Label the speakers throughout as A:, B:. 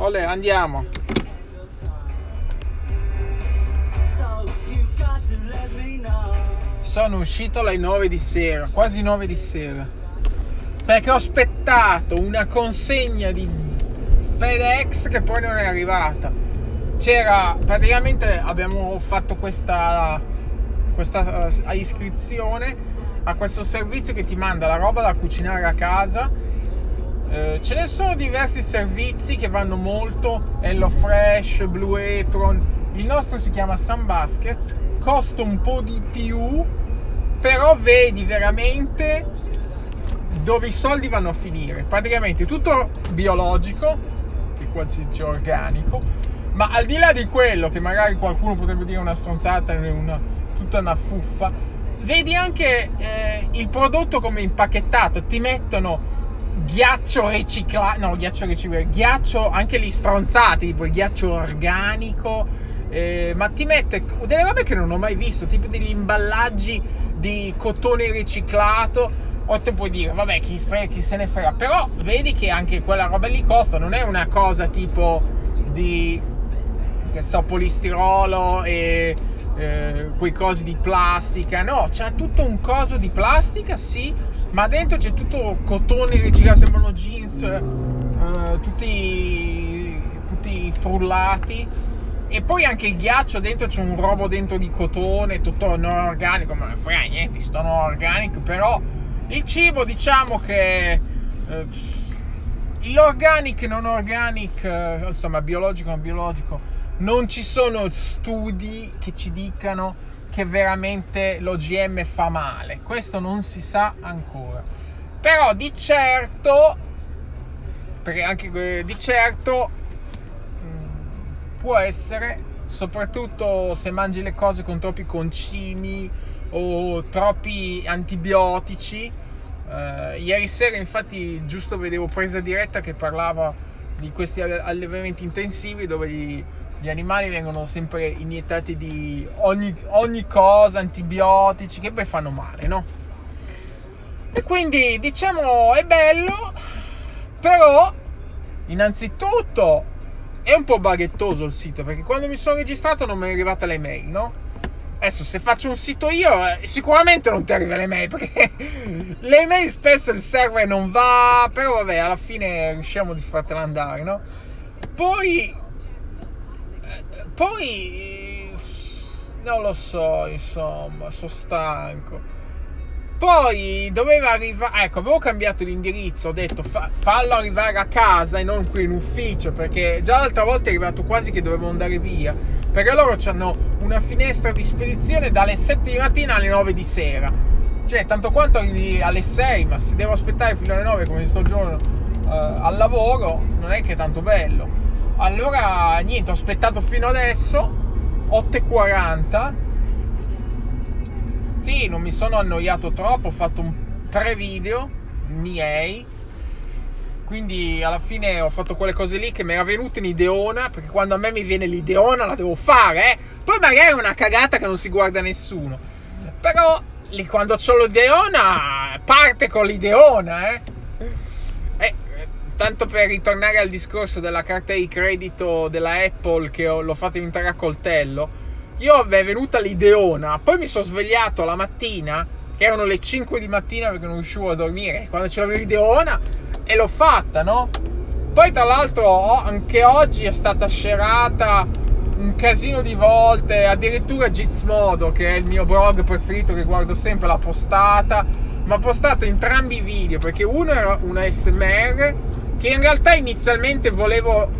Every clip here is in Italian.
A: Ole, andiamo. Sono uscito alle 9 di sera, quasi 9 di sera. Perché ho aspettato una consegna di FedEx che poi non è arrivata. C'era praticamente abbiamo fatto questa, questa uh, iscrizione a questo servizio che ti manda la roba da cucinare a casa. Uh, ce ne sono diversi servizi che vanno molto, Hello Fresh, Blue Apron. Il nostro si chiama Sun Baskets, costa un po' di più, però vedi veramente dove i soldi vanno a finire. Praticamente tutto biologico, di quasi organico, ma al di là di quello che magari qualcuno potrebbe dire una stronzata, una, tutta una fuffa, vedi anche eh, il prodotto come impacchettato, ti mettono ghiaccio riciclato, no ghiaccio riciclato, ghiaccio anche lì stronzati, tipo il ghiaccio organico, eh, ma ti mette delle robe che non ho mai visto, tipo degli imballaggi di cotone riciclato. O te puoi dire, vabbè, chi, chi se ne frega. Però vedi che anche quella roba lì costa, non è una cosa tipo di che so, polistirolo e eh, quei cosi di plastica. No, c'è tutto un coso di plastica, sì, ma dentro c'è tutto cotone riciclato, sembrano jeans, eh, tutti, tutti frullati. E poi anche il ghiaccio dentro c'è un robo dentro di cotone, tutto non organico, ma frega niente, sto non organico, però il cibo diciamo che eh, l'organic, non organic, eh, insomma biologico, non biologico, non ci sono studi che ci dicano che veramente l'OGM fa male, questo non si sa ancora. Però di certo, perché anche eh, di certo può essere, soprattutto se mangi le cose con troppi concimi o troppi antibiotici. Uh, ieri sera infatti giusto vedevo presa diretta che parlava di questi allevamenti intensivi dove gli, gli animali vengono sempre iniettati di ogni, ogni, cosa, antibiotici che poi fanno male, no? E quindi diciamo è bello, però innanzitutto è un po' baghettoso il sito perché quando mi sono registrato non mi è arrivata l'email, no? Adesso se faccio un sito io eh, sicuramente non ti arriva l'email perché l'email spesso il server non va, però vabbè alla fine riusciamo di fartela andare, no? Poi... Eh, poi... Non lo so, insomma, sono stanco. Poi doveva arrivare, ecco, avevo cambiato l'indirizzo, ho detto fa, fallo arrivare a casa e non qui in ufficio, perché già l'altra volta è arrivato quasi che dovevo andare via, perché loro hanno una finestra di spedizione dalle 7 di mattina alle 9 di sera. Cioè, tanto quanto arrivi alle 6, ma se devo aspettare fino alle 9 come sto giorno uh, al lavoro, non è che è tanto bello. Allora, niente, ho aspettato fino adesso, 8.40 sì, non mi sono annoiato troppo, ho fatto un, tre video miei. Quindi alla fine ho fatto quelle cose lì che mi era venuta un'ideona, perché quando a me mi viene l'ideona la devo fare, eh. Poi magari è una cagata che non si guarda nessuno. Però lì quando ho l'ideona, parte con l'ideona, eh. Tanto per ritornare al discorso della carta di credito della Apple che ho, l'ho fatta diventare a coltello io mi è venuta l'ideona, poi mi sono svegliato la mattina, che erano le 5 di mattina perché non riuscivo a dormire, quando c'era l'ideona, e l'ho fatta, no? Poi tra l'altro anche oggi è stata scerata un casino di volte, addirittura Gizmodo, che è il mio blog preferito che guardo sempre, l'ha postata, ma ha postato entrambi i video, perché uno era una SMR, che in realtà inizialmente volevo,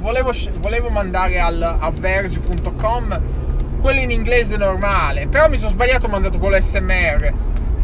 A: volevo, volevo mandare al, a verge.com quello in inglese normale. Però mi sono sbagliato, ho mandato quello SMR.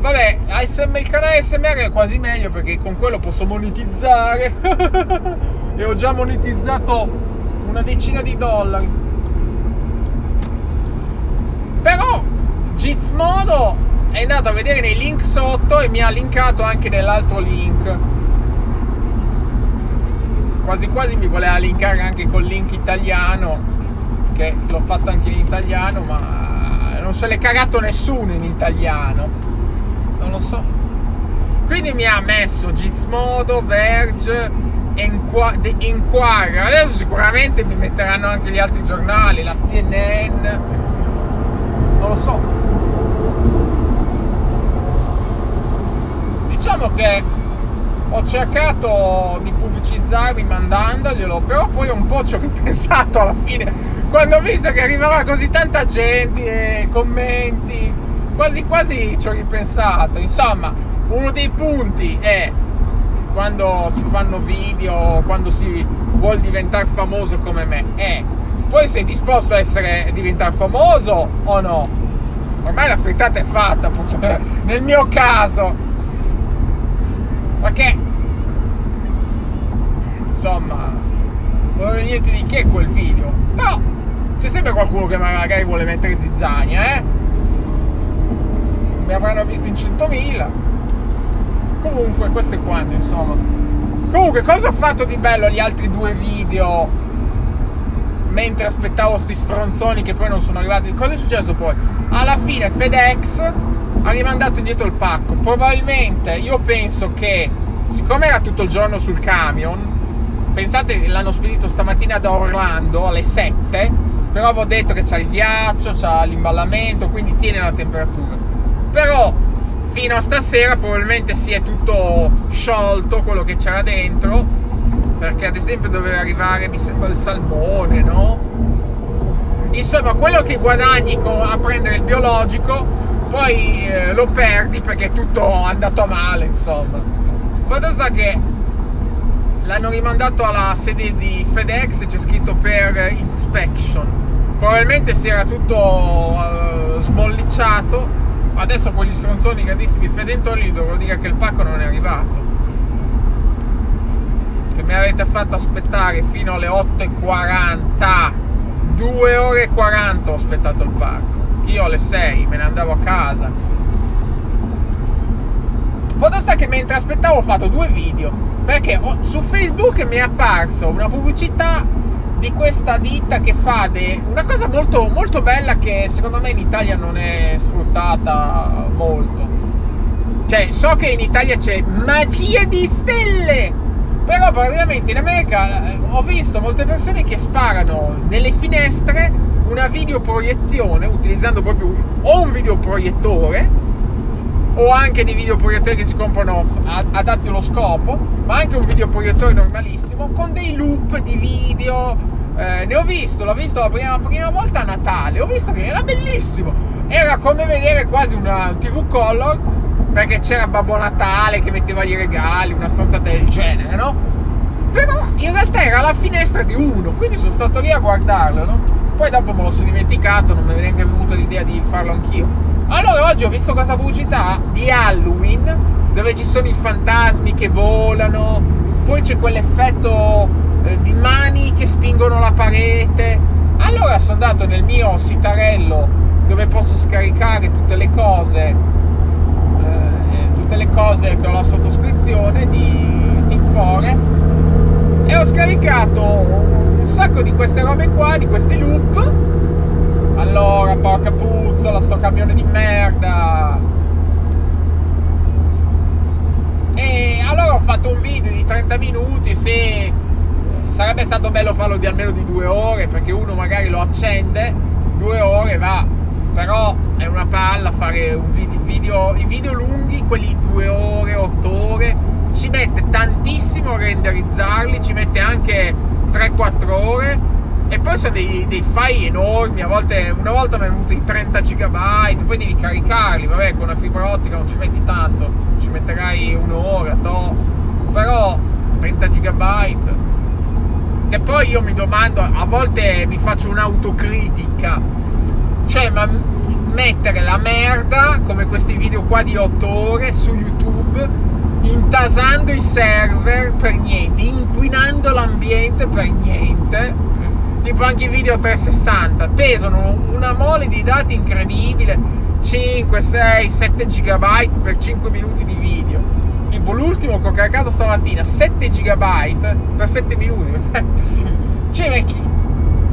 A: Vabbè, ASM, il canale SMR è quasi meglio perché con quello posso monetizzare. e ho già monetizzato una decina di dollari. Però Gizmodo è andato a vedere nei link sotto e mi ha linkato anche nell'altro link. Quasi quasi mi voleva linkare anche col link italiano che l'ho fatto anche in italiano, ma non se l'è cagato nessuno in italiano. Non lo so. Quindi mi ha messo Gizmodo, Verge, Inquirer. Adesso sicuramente mi metteranno anche gli altri giornali, la CNN. Non lo so. Diciamo che ho cercato di pubblicizzarmi mandandoglielo, però poi un po' ci ho ripensato alla fine, quando ho visto che arrivava così tanta gente e commenti, quasi quasi ci ho ripensato. Insomma, uno dei punti è quando si fanno video, quando si vuole diventare famoso come me, è poi sei disposto a essere, a diventare famoso o no? Ormai la frittata è fatta, appunto, nel mio caso. Perché, insomma, non è niente di che quel video. Però c'è sempre qualcuno che magari vuole mettere zizzania, eh? Mi avranno visto in 100.000 comunque questo è quanto insomma. Comunque cosa ho fatto di bello gli altri due video? Mentre aspettavo sti stronzoni che poi non sono arrivati. Cosa è successo poi? Alla fine FedEx ha rimandato indietro il pacco probabilmente io penso che siccome era tutto il giorno sul camion pensate l'hanno spedito stamattina da Orlando alle 7 però avevo detto che c'ha il ghiaccio c'ha l'imballamento quindi tiene la temperatura però fino a stasera probabilmente si è tutto sciolto quello che c'era dentro perché ad esempio doveva arrivare mi sembra il salmone no? insomma quello che guadagni a prendere il biologico poi eh, lo perdi perché è tutto andato a male insomma. Fatto sta che l'hanno rimandato alla sede di FedEx c'è scritto per inspection. Probabilmente si era tutto uh, smollicciato. Adesso con gli stronzoni grandissimi fedentoni dovrò dire che il pacco non è arrivato. Che mi avete fatto aspettare fino alle 8.40 2 ore e 40 ho aspettato il pacco io alle 6 me ne andavo a casa Foto sta che mentre aspettavo ho fatto due video perché su Facebook mi è apparso una pubblicità di questa ditta che fa de- una cosa molto, molto bella che secondo me in Italia non è sfruttata molto. Cioè, so che in Italia c'è magia di stelle, però praticamente in America eh, ho visto molte persone che sparano nelle finestre una videoproiezione utilizzando proprio o un videoproiettore o anche dei videoproiettori che si comprano adatti allo scopo, ma anche un videoproiettore normalissimo con dei loop di video. Eh, ne ho visto, l'ho visto la prima, prima, volta a Natale, ho visto che era bellissimo. Era come vedere quasi una TV color perché c'era Babbo Natale che metteva i regali, una stronzata del genere, no? Però in realtà era la finestra di uno, quindi sono stato lì a guardarlo, no? Poi dopo me lo sono dimenticato, non mi è neanche venuta l'idea di farlo anch'io. Allora oggi ho visto questa pubblicità di Halloween dove ci sono i fantasmi che volano, poi c'è quell'effetto eh, di mani che spingono la parete. Allora sono andato nel mio sitarello dove posso scaricare tutte le cose, eh, tutte le cose che ho la sottoscrizione di Team Forest e ho scaricato un sacco di queste robe qua, di questi loop allora, porca puzzola, sto camione di merda. E allora ho fatto un video di 30 minuti, se sarebbe stato bello farlo di almeno di due ore, perché uno magari lo accende, due ore va. Però è una palla fare video i video lunghi, quelli due ore, otto ore, ci mette tantissimo a renderizzarli, ci mette anche 3-4 ore. E poi sono dei, dei file enormi, a volte, una volta mi è venuto i 30 GB, poi devi caricarli, vabbè con una fibra ottica non ci metti tanto, ci metterai un'ora, to, però 30 GB. Che poi io mi domando, a volte mi faccio un'autocritica, cioè ma mettere la merda come questi video qua di 8 ore su YouTube intasando i server per niente, inquinando l'ambiente per niente. Tipo anche i video 360 pesano una mole di dati incredibile 5, 6, 7 GB per 5 minuti di video. Tipo l'ultimo che ho caricato stamattina 7 GB per 7 minuti. Cioè vecchi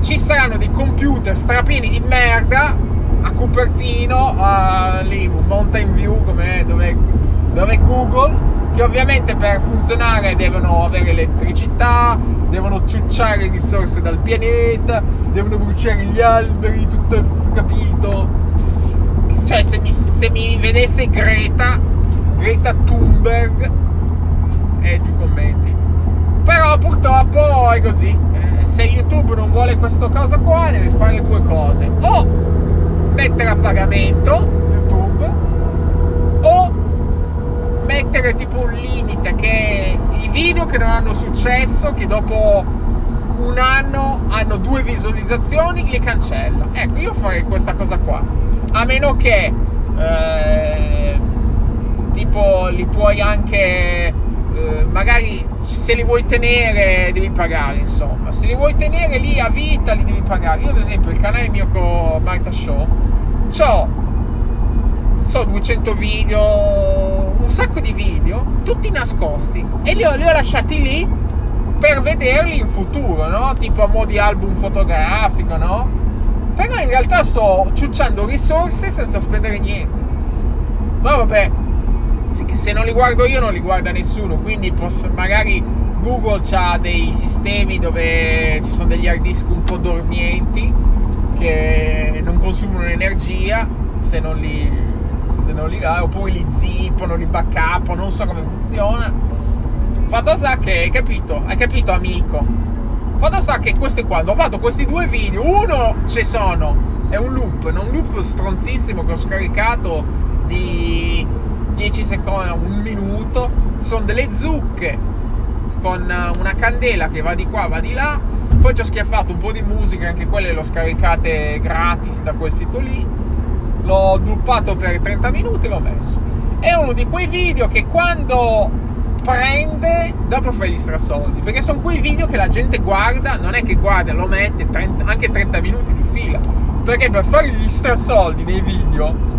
A: ci saranno dei computer strapieni di merda a Cupertino uh, lì Mountain View come dove, dove Google che ovviamente per funzionare devono avere elettricità, devono ciucciare risorse dal pianeta, devono bruciare gli alberi, tutto capito? Cioè, se mi, se mi vedesse Greta, Greta Thunberg, eh, giù commenti. Però purtroppo è così. Eh, se YouTube non vuole questa cosa qua, deve fare due cose. O mettere a pagamento YouTube, o mettere tipo un limite che i video che non hanno successo, che dopo un anno hanno due visualizzazioni, li cancella. Ecco, io farei questa cosa qua. A meno che eh, tipo li puoi anche eh, magari se li vuoi tenere devi pagare insomma se li vuoi tenere lì a vita li devi pagare io ad esempio il canale mio con Marta Show ho so 200 video un sacco di video tutti nascosti e li ho, li ho lasciati lì per vederli in futuro no? tipo a mo' di album fotografico no? però in realtà sto ciucciando risorse senza spendere niente ma vabbè se non li guardo io non li guarda nessuno quindi posso, magari Google ha dei sistemi dove ci sono degli hard disk un po' dormienti che non consumano energia se non li, se non li oppure li zippano, li backup, non so come funziona. Fatto sta che hai capito, hai capito amico? Fatto sta che questo è quando ho fatto questi due video, uno ci sono, è un loop, un loop stronzissimo che ho scaricato di 10 secondi, un minuto, sono delle zucche con una candela che va di qua, va di là, poi ci ho schiaffato un po' di musica, anche quelle le ho scaricate gratis da quel sito lì, l'ho duppato per 30 minuti e l'ho messo. È uno di quei video che quando prende, dopo fai gli strasoldi, perché sono quei video che la gente guarda, non è che guarda, lo mette 30, anche 30 minuti di fila, perché per fare gli strasoldi nei video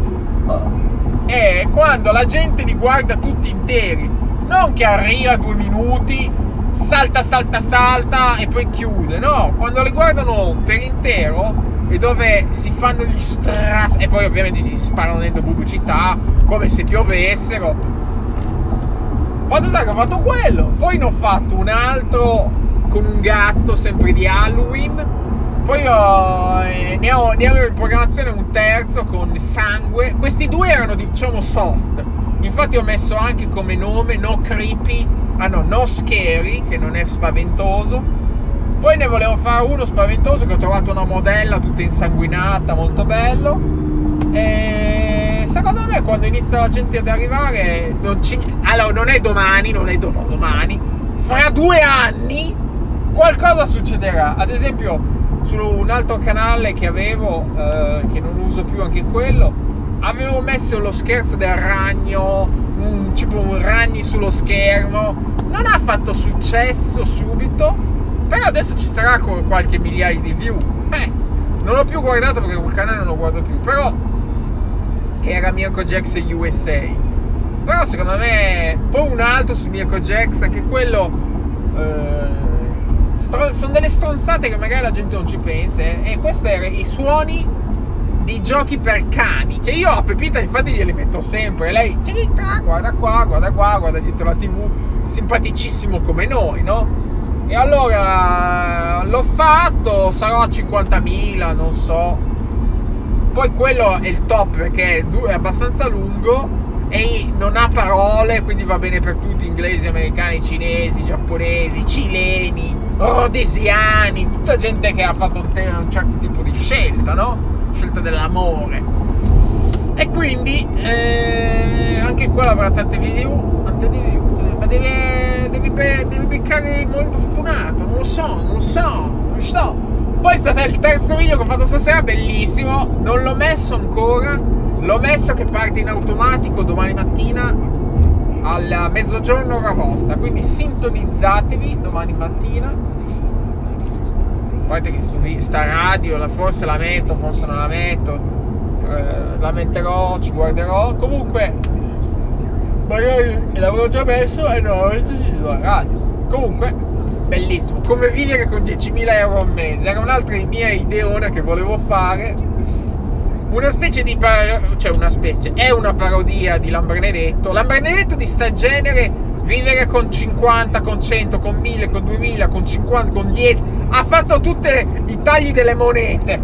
A: è quando la gente li guarda tutti interi, non che arriva due minuti, salta, salta, salta e poi chiude, no, quando li guardano per intero e dove si fanno gli strass e poi ovviamente si sparano dentro pubblicità come se piovessero. Fatto che ho fatto quello. Poi ne ho fatto un altro con un gatto sempre di Halloween. Poi ho, eh, ne, ho, ne avevo in programmazione un terzo con sangue. Questi due erano diciamo soft. Infatti ho messo anche come nome no creepy ah no no scary che non è spaventoso poi ne volevo fare uno spaventoso che ho trovato una modella tutta insanguinata, molto bello. E secondo me quando inizia la gente ad arrivare, non ci... allora non è domani, non è domani, fra due anni qualcosa succederà. Ad esempio, su un altro canale che avevo, eh, che non uso più anche quello, avevo messo lo scherzo del ragno, un, tipo un ragni sullo schermo. Non ha fatto successo subito però adesso ci sarà qualche migliaio di view. Eh, non l'ho più guardato perché quel canale non lo guardo più. Però, che era Mirko Jax USA. Però secondo me, poi un altro su Mirko Jax, anche quello... Eh, stro- sono delle stronzate che magari la gente non ci pensa. Eh, e questi erano i suoni di giochi per cani che io a Pepita infatti glieli metto sempre lei guarda qua guarda qua guarda dietro la tv simpaticissimo come noi no e allora l'ho fatto, sarò a 50.000, non so. Poi quello è il top perché è abbastanza lungo e non ha parole, quindi va bene per tutti, inglesi, americani, cinesi, giapponesi, cileni, rodesiani, tutta gente che ha fatto un, te- un certo tipo di scelta, no? Scelta dell'amore. E quindi eh, anche quello avrà tante view, tante view, ma deve devi, devi beccare il momento fortunato, non lo so, non lo so, non lo so. Poi stasera il terzo video che ho fatto stasera, bellissimo, non l'ho messo ancora, l'ho messo che parte in automatico domani mattina al mezzogiorno ora vostra, quindi sintonizzatevi domani mattina. A parte che sta radio, forse la metto, forse non la metto, eh, la metterò, ci guarderò. Comunque magari l'avevo già messo e non avevo deciso la radio. Comunque, bellissimo. Come vivere con 10.000 euro al mese. Era un'altra mia ideona che volevo fare. una specie di par- cioè una specie è una parodia di Lambrenedetto Lambrenedetto di sta genere vivere con 50 con 100 con 1000 con 2000 con 50 con 10 ha fatto tutti i tagli delle monete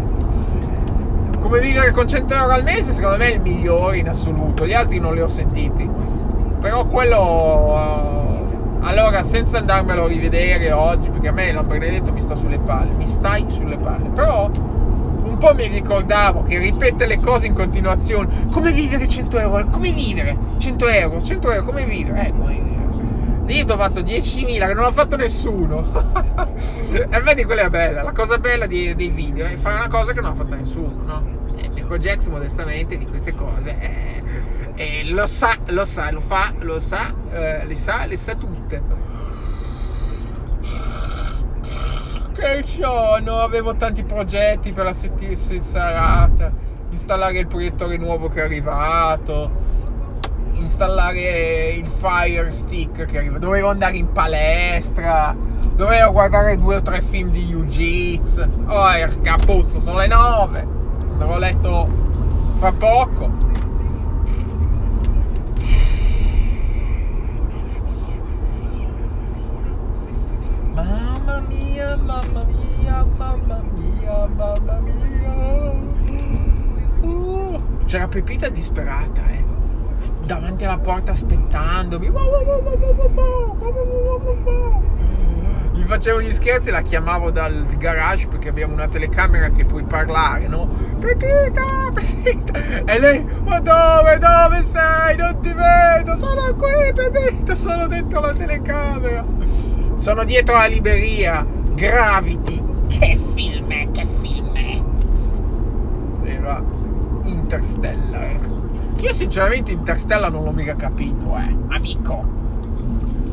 A: come vivere con 100 euro al mese secondo me è il migliore in assoluto gli altri non li ho sentiti però quello uh, allora senza andarmelo a rivedere oggi perché a me Lambrenedetto mi sta sulle palle mi stai sulle palle però un po' mi ricordavo che ripete le cose in continuazione. Come vivere 100 euro? Come vivere? 100 euro? 100 euro, come vivere? Eh, come vivere? Ti ho fatto 10.000 che non l'ha fatto nessuno. e vedi, quella è bella. La cosa bella di, dei video è fare una cosa che non ha fatto nessuno, no? Eh, Michael Jackson, modestamente, di queste cose eh, eh, lo sa, lo sa, lo fa, lo sa, eh, le sa, le sa tutte. che sono, avevo tanti progetti per la settimana, installare il proiettore nuovo che è arrivato, installare il Fire Stick che arriva, dovevo andare in palestra, dovevo guardare due o tre film di Jiu-Jitsu, oh capuzzo, sono le nove, andrò letto fra poco. Mamma mia, mamma mia, mamma mia. Uh, c'era Pepita disperata, eh. Davanti alla porta aspettandomi. Gli facevo gli scherzi e la chiamavo dal garage perché abbiamo una telecamera che puoi parlare, no? Pepita, Pepita. E lei, ma dove, dove sei? Non ti vedo, sono qui, Pepita, sono dentro la telecamera. Sono dietro la libreria. Gravity. Che film è? Che film è? Era Interstellar. Io sinceramente Interstellar non l'ho mica capito, eh. Amico.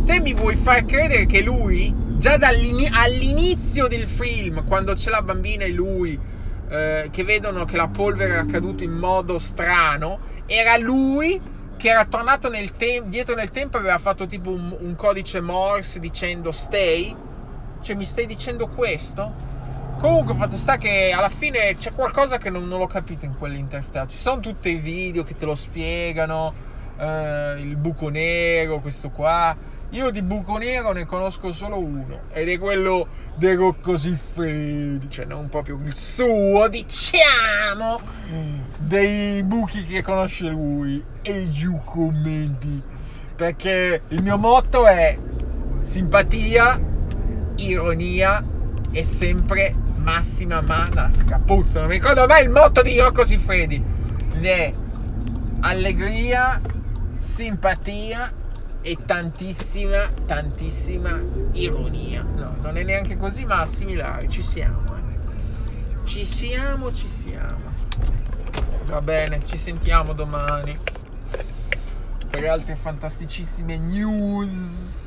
A: Te mi vuoi far credere che lui, già all'inizio del film, quando c'è la bambina e lui, eh, che vedono che la polvere era caduta in modo strano, era lui che era tornato nel te- dietro nel tempo e aveva fatto tipo un, un, codice Morse dicendo stay. Cioè, mi stai dicendo questo? Comunque, fatto sta che alla fine c'è qualcosa che non, non l'ho capito in quell'Interstellar. Ci sono tutti i video che te lo spiegano. Eh, il buco nero, questo qua. Io di buco nero ne conosco solo uno ed è quello di Rocco Siffredi, cioè non proprio il suo, diciamo, dei buchi che conosce lui e giù commenti. Perché il mio motto è simpatia, ironia e sempre massima mana. Capuzzo, non mi ricordo mai il motto di Rocco Siffredi. È allegria, simpatia e tantissima, tantissima ironia. No, non è neanche così, ma assimilare. Ci siamo, eh. Ci siamo, ci siamo. Va bene, ci sentiamo domani per altre fantasticissime news.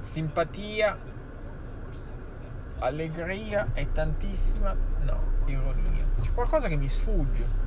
A: Simpatia, allegria e tantissima no ironia. C'è qualcosa che mi sfugge.